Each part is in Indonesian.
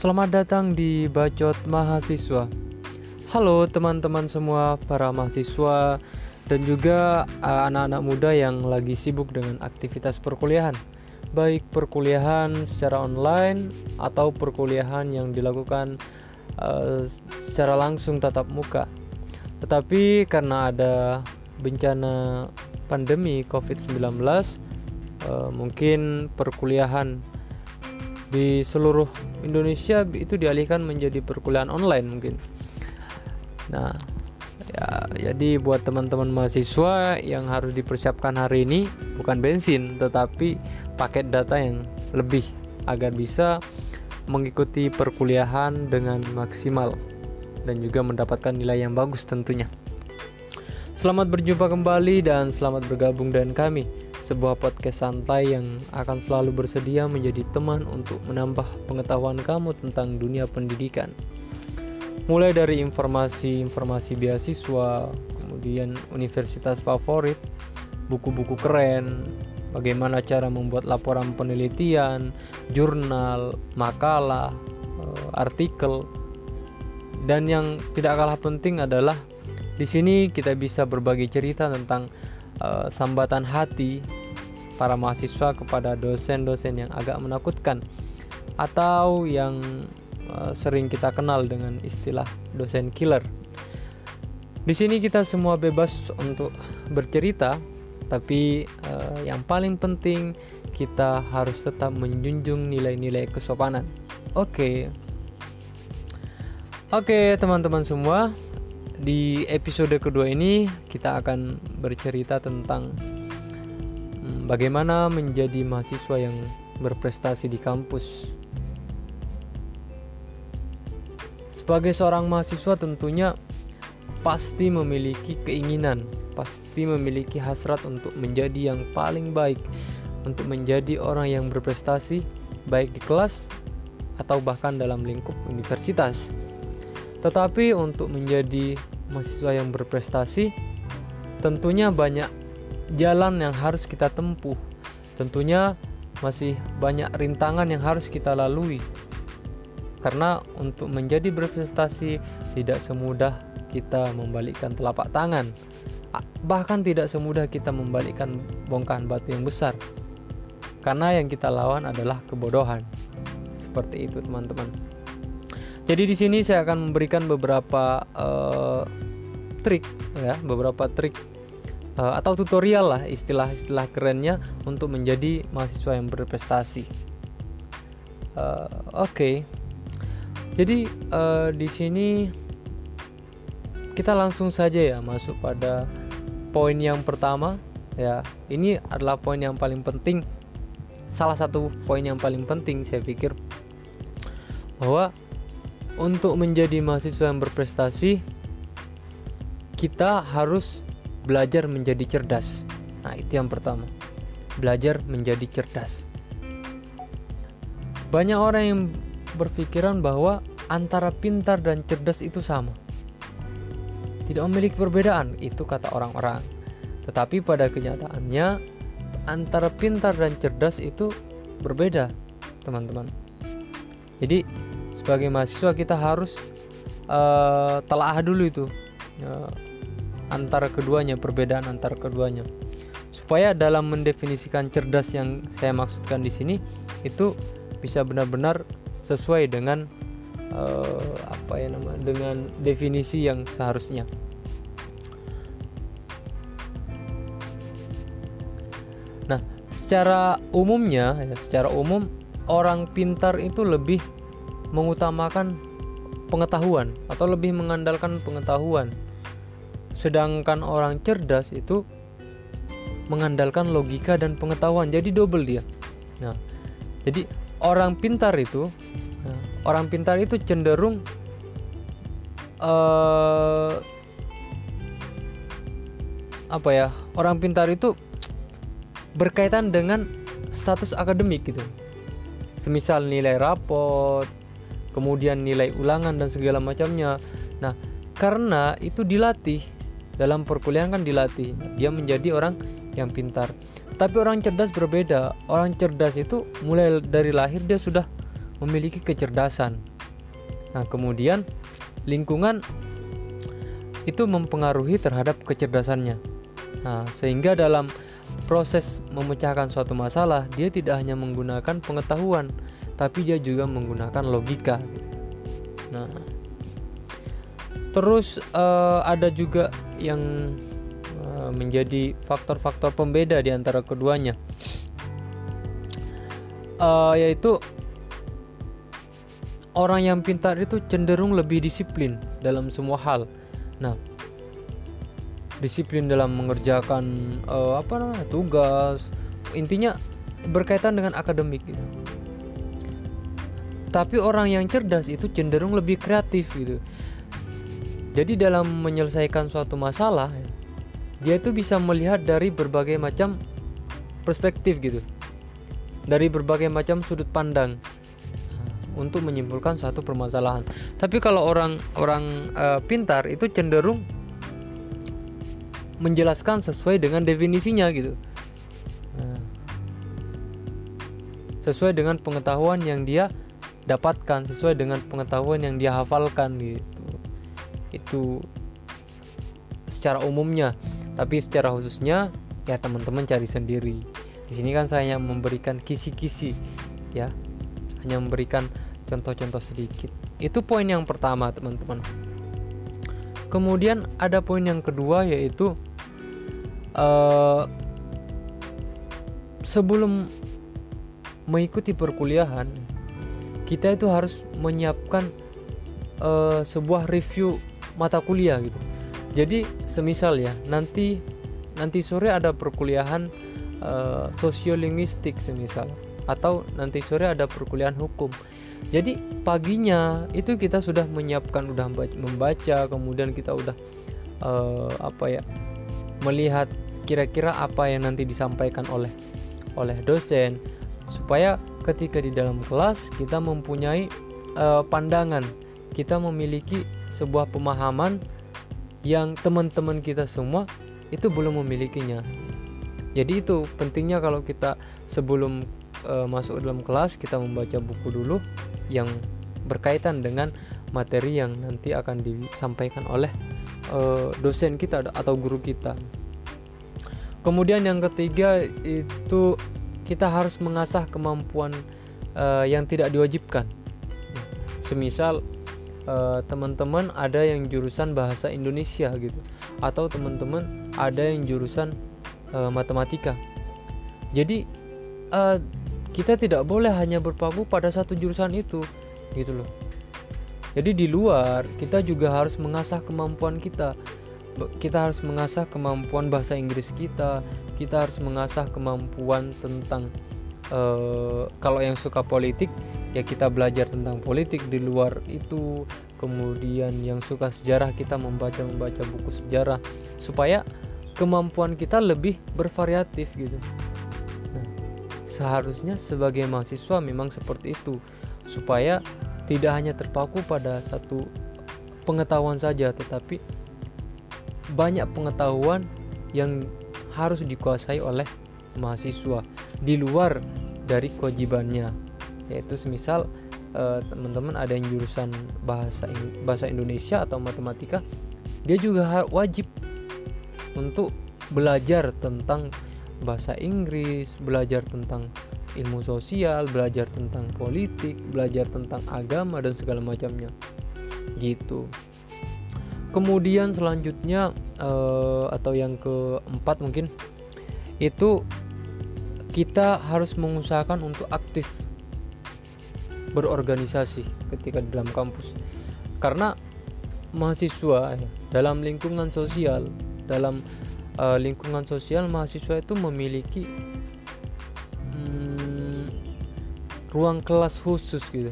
Selamat datang di Bacot Mahasiswa. Halo teman-teman semua para mahasiswa dan juga uh, anak-anak muda yang lagi sibuk dengan aktivitas perkuliahan. Baik perkuliahan secara online atau perkuliahan yang dilakukan uh, secara langsung tatap muka. Tetapi karena ada bencana pandemi COVID-19 uh, mungkin perkuliahan di seluruh Indonesia itu dialihkan menjadi perkuliahan online mungkin. Nah, ya jadi buat teman-teman mahasiswa yang harus dipersiapkan hari ini bukan bensin tetapi paket data yang lebih agar bisa mengikuti perkuliahan dengan maksimal dan juga mendapatkan nilai yang bagus tentunya. Selamat berjumpa kembali dan selamat bergabung dengan kami, sebuah podcast santai yang akan selalu bersedia menjadi teman untuk menambah pengetahuan kamu tentang dunia pendidikan. Mulai dari informasi-informasi beasiswa, kemudian universitas favorit, buku-buku keren, bagaimana cara membuat laporan penelitian, jurnal, makalah, eh, artikel, dan yang tidak kalah penting adalah di sini kita bisa berbagi cerita tentang uh, sambatan hati para mahasiswa kepada dosen-dosen yang agak menakutkan atau yang uh, sering kita kenal dengan istilah dosen killer. Di sini kita semua bebas untuk bercerita, tapi uh, yang paling penting kita harus tetap menjunjung nilai-nilai kesopanan. Oke. Okay. Oke, okay, teman-teman semua, di episode kedua ini kita akan bercerita tentang bagaimana menjadi mahasiswa yang berprestasi di kampus. Sebagai seorang mahasiswa tentunya pasti memiliki keinginan, pasti memiliki hasrat untuk menjadi yang paling baik, untuk menjadi orang yang berprestasi baik di kelas atau bahkan dalam lingkup universitas. Tetapi untuk menjadi mahasiswa yang berprestasi, tentunya banyak jalan yang harus kita tempuh. Tentunya masih banyak rintangan yang harus kita lalui. Karena untuk menjadi berprestasi tidak semudah kita membalikkan telapak tangan. Bahkan tidak semudah kita membalikkan bongkahan batu yang besar. Karena yang kita lawan adalah kebodohan. Seperti itu, teman-teman. Jadi di sini saya akan memberikan beberapa uh, trik ya, beberapa trik uh, atau tutorial lah istilah-istilah kerennya untuk menjadi mahasiswa yang berprestasi. Uh, Oke, okay. jadi uh, di sini kita langsung saja ya masuk pada poin yang pertama ya. Ini adalah poin yang paling penting, salah satu poin yang paling penting saya pikir bahwa untuk menjadi mahasiswa yang berprestasi, kita harus belajar menjadi cerdas. Nah, itu yang pertama. Belajar menjadi cerdas. Banyak orang yang berpikiran bahwa antara pintar dan cerdas itu sama. Tidak memiliki perbedaan, itu kata orang-orang. Tetapi pada kenyataannya antara pintar dan cerdas itu berbeda, teman-teman. Jadi sebagai mahasiswa kita harus uh, telaah dulu itu uh, antara keduanya perbedaan antara keduanya supaya dalam mendefinisikan cerdas yang saya maksudkan di sini itu bisa benar-benar sesuai dengan uh, apa ya nama dengan definisi yang seharusnya nah secara umumnya ya secara umum orang pintar itu lebih mengutamakan pengetahuan atau lebih mengandalkan pengetahuan. Sedangkan orang cerdas itu mengandalkan logika dan pengetahuan. Jadi double dia. Nah, jadi orang pintar itu nah, orang pintar itu cenderung uh, apa ya? Orang pintar itu berkaitan dengan status akademik gitu. Semisal nilai raport, kemudian nilai ulangan dan segala macamnya. Nah, karena itu dilatih dalam perkuliahan kan dilatih, dia menjadi orang yang pintar. Tapi orang cerdas berbeda. Orang cerdas itu mulai dari lahir dia sudah memiliki kecerdasan. Nah, kemudian lingkungan itu mempengaruhi terhadap kecerdasannya. Nah, sehingga dalam proses memecahkan suatu masalah, dia tidak hanya menggunakan pengetahuan, tapi dia juga menggunakan logika. Gitu. Nah, terus uh, ada juga yang uh, menjadi faktor-faktor pembeda di antara keduanya, uh, yaitu orang yang pintar itu cenderung lebih disiplin dalam semua hal. Nah, disiplin dalam mengerjakan uh, apa namanya tugas, intinya berkaitan dengan akademik gitu. Tapi orang yang cerdas itu cenderung lebih kreatif gitu. Jadi dalam menyelesaikan suatu masalah, dia itu bisa melihat dari berbagai macam perspektif gitu. Dari berbagai macam sudut pandang untuk menyimpulkan satu permasalahan. Tapi kalau orang orang uh, pintar itu cenderung menjelaskan sesuai dengan definisinya gitu. Nah, sesuai dengan pengetahuan yang dia dapatkan, sesuai dengan pengetahuan yang dia hafalkan gitu. Itu secara umumnya, tapi secara khususnya ya teman-teman cari sendiri. Di sini kan saya memberikan kisi-kisi ya. Hanya memberikan contoh-contoh sedikit. Itu poin yang pertama teman-teman. Kemudian ada poin yang kedua yaitu uh, sebelum mengikuti perkuliahan kita itu harus menyiapkan uh, sebuah review mata kuliah gitu jadi semisal ya nanti nanti sore ada perkuliahan uh, sosiolinguistik semisal atau nanti sore ada perkuliahan hukum. Jadi paginya itu kita sudah menyiapkan udah membaca, kemudian kita udah uh, apa ya melihat kira-kira apa yang nanti disampaikan oleh oleh dosen supaya ketika di dalam kelas kita mempunyai uh, pandangan, kita memiliki sebuah pemahaman yang teman-teman kita semua itu belum memilikinya. Jadi itu pentingnya kalau kita sebelum e, masuk dalam kelas kita membaca buku dulu yang berkaitan dengan materi yang nanti akan disampaikan oleh e, dosen kita atau guru kita. Kemudian yang ketiga itu kita harus mengasah kemampuan e, yang tidak diwajibkan. Semisal teman-teman ada yang jurusan bahasa Indonesia gitu. Atau teman-teman ada yang jurusan matematika. Jadi kita tidak boleh hanya berpaku pada satu jurusan itu gitu loh. Jadi di luar kita juga harus mengasah kemampuan kita. Kita harus mengasah kemampuan bahasa Inggris kita. Kita harus mengasah kemampuan tentang uh, kalau yang suka politik ya kita belajar tentang politik di luar itu. Kemudian yang suka sejarah kita membaca membaca buku sejarah supaya kemampuan kita lebih bervariatif gitu. Seharusnya sebagai mahasiswa memang seperti itu. Supaya tidak hanya terpaku pada satu pengetahuan saja tetapi banyak pengetahuan yang harus dikuasai oleh mahasiswa di luar dari kewajibannya yaitu semisal eh, teman-teman ada yang jurusan bahasa bahasa Indonesia atau matematika dia juga wajib untuk belajar tentang bahasa Inggris, belajar tentang ilmu sosial, belajar tentang politik, belajar tentang agama dan segala macamnya. Gitu. Kemudian selanjutnya uh, atau yang keempat mungkin itu kita harus mengusahakan untuk aktif berorganisasi ketika di dalam kampus. Karena mahasiswa ya, dalam lingkungan sosial, dalam uh, lingkungan sosial mahasiswa itu memiliki hmm, ruang kelas khusus gitu.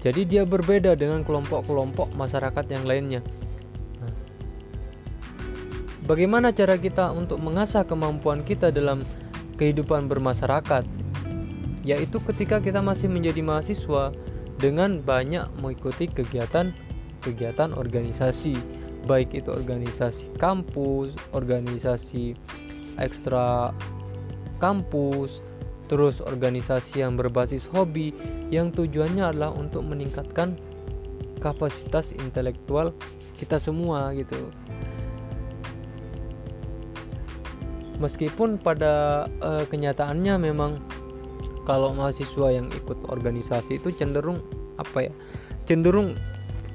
Jadi dia berbeda dengan kelompok-kelompok masyarakat yang lainnya. Nah, bagaimana cara kita untuk mengasah kemampuan kita dalam kehidupan bermasyarakat? Yaitu ketika kita masih menjadi mahasiswa dengan banyak mengikuti kegiatan-kegiatan organisasi. Baik itu organisasi kampus, organisasi ekstra kampus, terus organisasi yang berbasis hobi yang tujuannya adalah untuk meningkatkan kapasitas intelektual kita semua gitu. Meskipun pada uh, kenyataannya memang kalau mahasiswa yang ikut organisasi itu cenderung apa ya cenderung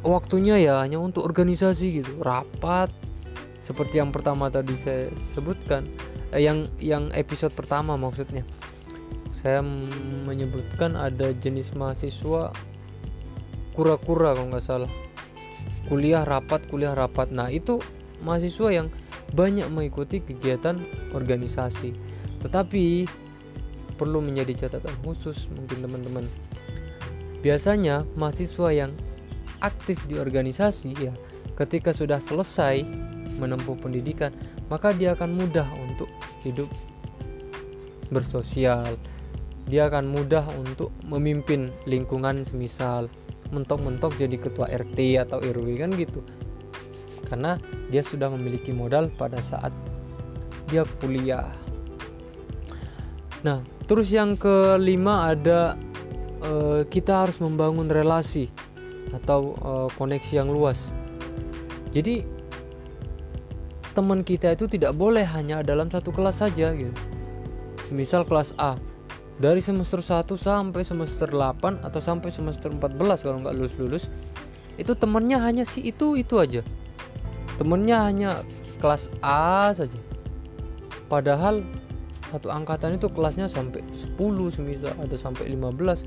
waktunya ya hanya untuk organisasi gitu. Rapat seperti yang pertama tadi saya sebutkan eh, yang yang episode pertama maksudnya. Saya menyebutkan ada jenis mahasiswa kura-kura kalau nggak salah. Kuliah rapat kuliah rapat. Nah itu mahasiswa yang banyak mengikuti kegiatan organisasi. Tetapi perlu menjadi catatan khusus mungkin teman-teman. Biasanya mahasiswa yang aktif di organisasi ya ketika sudah selesai menempuh pendidikan, maka dia akan mudah untuk hidup bersosial. Dia akan mudah untuk memimpin lingkungan semisal mentok-mentok jadi ketua RT atau RW kan gitu karena dia sudah memiliki modal pada saat dia kuliah. Nah, terus yang kelima ada uh, kita harus membangun relasi atau uh, koneksi yang luas. Jadi teman kita itu tidak boleh hanya dalam satu kelas saja gitu. Misal kelas A dari semester 1 sampai semester 8 atau sampai semester 14 kalau nggak lulus-lulus itu temannya hanya si itu itu aja temennya hanya kelas A saja padahal satu angkatan itu kelasnya sampai 10 semisal ada sampai 15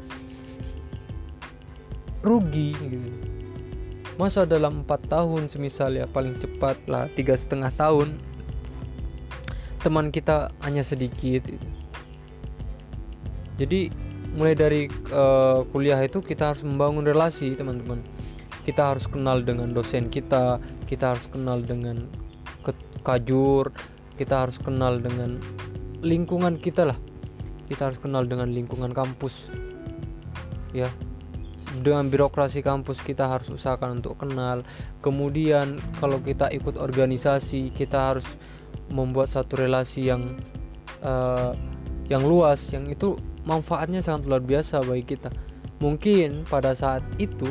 rugi gitu. Masa dalam empat tahun semisal ya paling cepat lah tiga setengah tahun teman kita hanya sedikit gitu. jadi mulai dari uh, kuliah itu kita harus membangun relasi teman-teman. Kita harus kenal dengan dosen kita kita harus kenal dengan kajur kita harus kenal dengan lingkungan kita lah. Kita harus kenal dengan lingkungan kampus. Ya. Dengan birokrasi kampus kita harus usahakan untuk kenal. Kemudian kalau kita ikut organisasi kita harus membuat satu relasi yang uh, yang luas yang itu manfaatnya sangat luar biasa bagi kita. Mungkin pada saat itu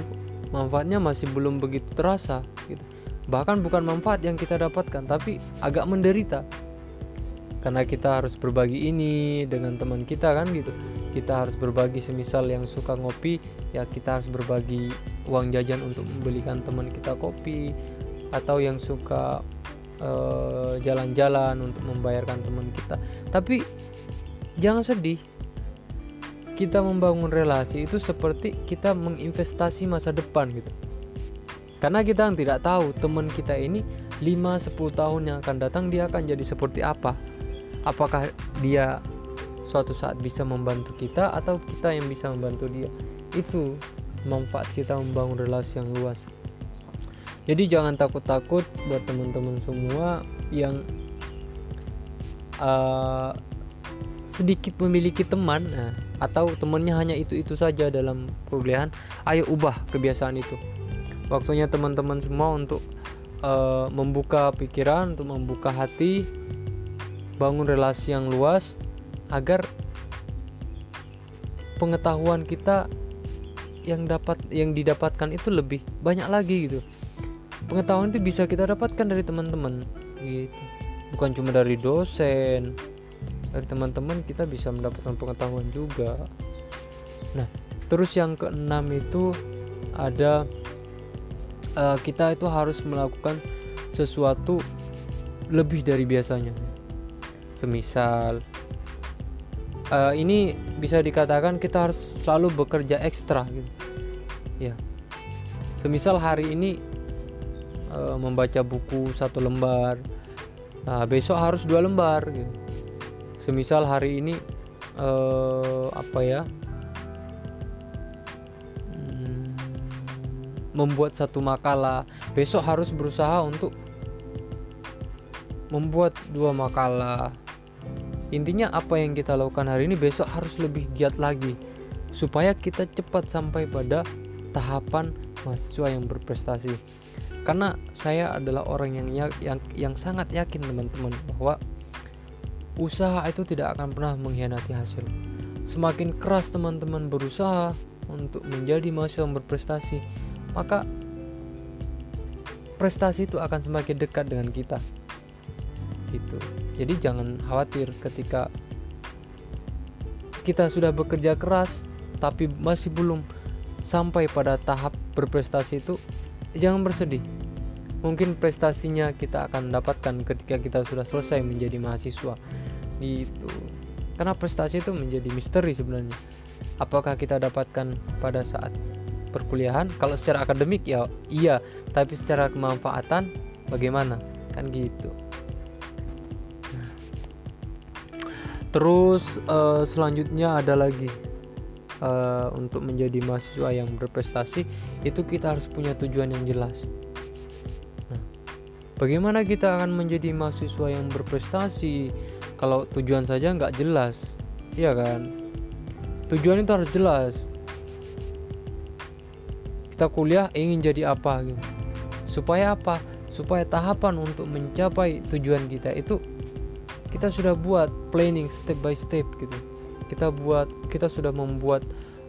manfaatnya masih belum begitu terasa gitu. Bahkan bukan manfaat yang kita dapatkan, tapi agak menderita. Karena kita harus berbagi ini dengan teman kita kan gitu. Kita harus berbagi semisal yang suka ngopi, ya kita harus berbagi uang jajan untuk membelikan teman kita kopi atau yang suka eh, jalan-jalan uh, untuk membayarkan teman kita. Tapi jangan sedih, kita membangun relasi itu seperti kita menginvestasi masa depan gitu karena kita tidak tahu teman kita ini 5-10 tahun yang akan datang dia akan jadi seperti apa apakah dia suatu saat bisa membantu kita atau kita yang bisa membantu dia itu manfaat kita membangun relasi yang luas jadi jangan takut-takut buat teman-teman semua yang uh, sedikit memiliki teman nah, atau temannya hanya itu-itu saja dalam kuliahan, ayo ubah kebiasaan itu. Waktunya teman-teman semua untuk uh, membuka pikiran, untuk membuka hati, bangun relasi yang luas agar pengetahuan kita yang dapat yang didapatkan itu lebih banyak lagi gitu. Pengetahuan itu bisa kita dapatkan dari teman-teman gitu. Bukan cuma dari dosen, dari teman-teman kita bisa mendapatkan pengetahuan juga nah terus yang keenam itu ada uh, kita itu harus melakukan sesuatu lebih dari biasanya semisal uh, ini bisa dikatakan kita harus selalu bekerja ekstra gitu. Ya. Semisal hari ini uh, membaca buku satu lembar nah besok harus dua lembar gitu. Semisal hari ini uh, apa ya hmm, membuat satu makalah. Besok harus berusaha untuk membuat dua makalah intinya apa yang kita lakukan hari ini besok harus lebih giat lagi. Supaya kita cepat sampai pada tahapan mahasiswa yang berprestasi. Karena saya adalah orang yang yang yang sangat yakin teman-teman bahwa usaha itu tidak akan pernah mengkhianati hasil. Semakin keras teman-teman berusaha untuk menjadi mahasiswa yang berprestasi, maka prestasi itu akan semakin dekat dengan kita. Gitu jadi jangan khawatir ketika kita sudah bekerja keras tapi masih belum sampai pada tahap berprestasi itu jangan bersedih. Mungkin prestasinya kita akan dapatkan ketika kita sudah selesai menjadi mahasiswa. Gitu. Karena prestasi itu menjadi misteri sebenarnya. Apakah kita dapatkan pada saat perkuliahan? Kalau secara akademik ya iya. Tapi secara kemanfaatan bagaimana? Kan gitu terus uh, selanjutnya ada lagi uh, untuk menjadi mahasiswa yang berprestasi itu kita harus punya tujuan yang jelas. Nah, bagaimana kita akan menjadi mahasiswa yang berprestasi kalau tujuan saja nggak jelas? Iya kan? Tujuan itu harus jelas. Kita kuliah ingin jadi apa gitu. Supaya apa? Supaya tahapan untuk mencapai tujuan kita itu kita sudah buat planning step by step gitu. Kita buat kita sudah membuat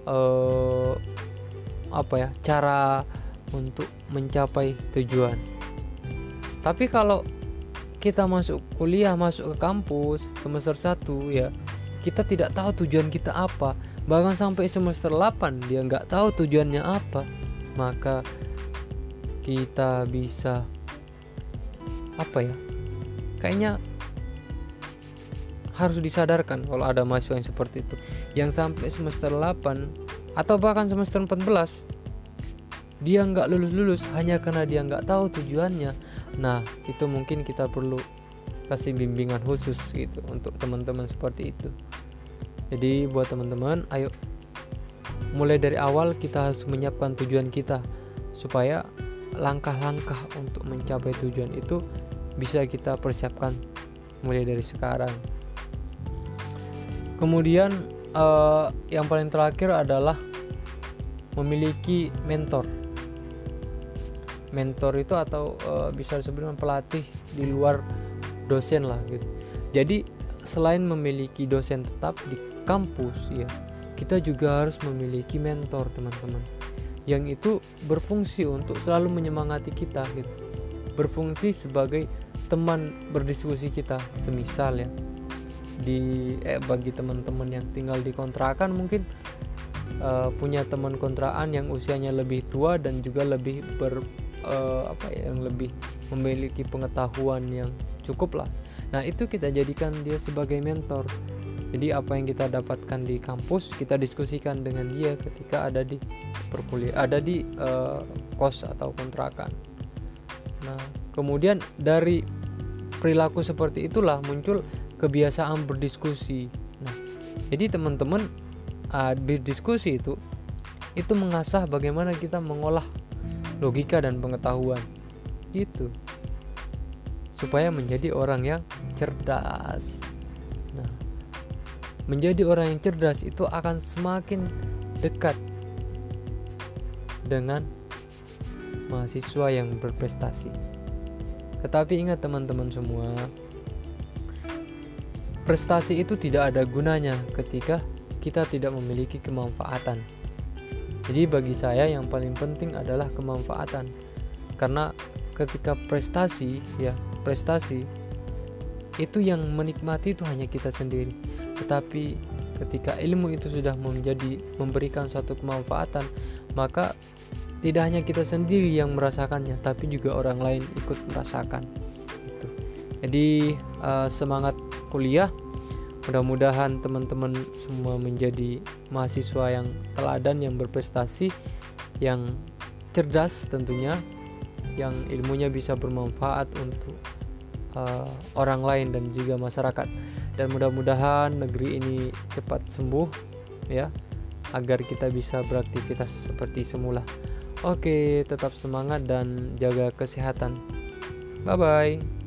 uh, apa ya cara untuk mencapai tujuan. Tapi kalau kita masuk kuliah masuk ke kampus semester 1 ya kita tidak tahu tujuan kita apa. Bahkan sampai semester 8 dia nggak tahu tujuannya apa. Maka kita bisa apa ya kayaknya harus disadarkan kalau ada mahasiswa yang seperti itu. Yang sampai semester 8 atau bahkan semester 14 dia nggak lulus-lulus hanya karena dia nggak tahu tujuannya. Nah itu mungkin kita perlu kasih bimbingan khusus gitu untuk teman-teman seperti itu. Jadi buat teman-teman, ayo. Mulai dari awal kita harus menyiapkan tujuan kita supaya langkah-langkah untuk mencapai tujuan itu bisa kita persiapkan mulai dari sekarang. Kemudian uh, yang paling terakhir adalah memiliki mentor. Mentor itu atau uh, bisa disebut pelatih di luar dosen lah gitu. Jadi selain memiliki dosen tetap di kampus ya kita juga harus memiliki mentor teman-teman yang itu berfungsi untuk selalu menyemangati kita gitu berfungsi sebagai teman berdiskusi kita semisal ya di eh, bagi teman-teman yang tinggal di kontrakan mungkin uh, punya teman kontrakan yang usianya lebih tua dan juga lebih ber uh, apa ya yang lebih memiliki pengetahuan yang cukup lah. Nah itu kita jadikan dia sebagai mentor. Jadi apa yang kita dapatkan di kampus kita diskusikan dengan dia ketika ada di perkuliahan ada di uh, kos atau kontrakan. Nah kemudian dari perilaku seperti itulah muncul kebiasaan berdiskusi. Nah jadi teman-teman uh, berdiskusi itu itu mengasah bagaimana kita mengolah logika dan pengetahuan. Gitu. Supaya menjadi orang yang cerdas. Menjadi orang yang cerdas itu akan semakin dekat dengan mahasiswa yang berprestasi. Tetapi ingat teman-teman semua, prestasi itu tidak ada gunanya ketika kita tidak memiliki kemanfaatan. Jadi bagi saya yang paling penting adalah kemanfaatan. Karena ketika prestasi ya, prestasi itu yang menikmati itu hanya kita sendiri tetapi ketika ilmu itu sudah menjadi memberikan satu kemanfaatan, maka tidak hanya kita sendiri yang merasakannya, tapi juga orang lain ikut merasakan. Jadi uh, semangat kuliah. Mudah-mudahan teman-teman semua menjadi mahasiswa yang teladan, yang berprestasi, yang cerdas tentunya, yang ilmunya bisa bermanfaat untuk uh, orang lain dan juga masyarakat dan mudah-mudahan negeri ini cepat sembuh ya agar kita bisa beraktivitas seperti semula. Oke, tetap semangat dan jaga kesehatan. Bye bye.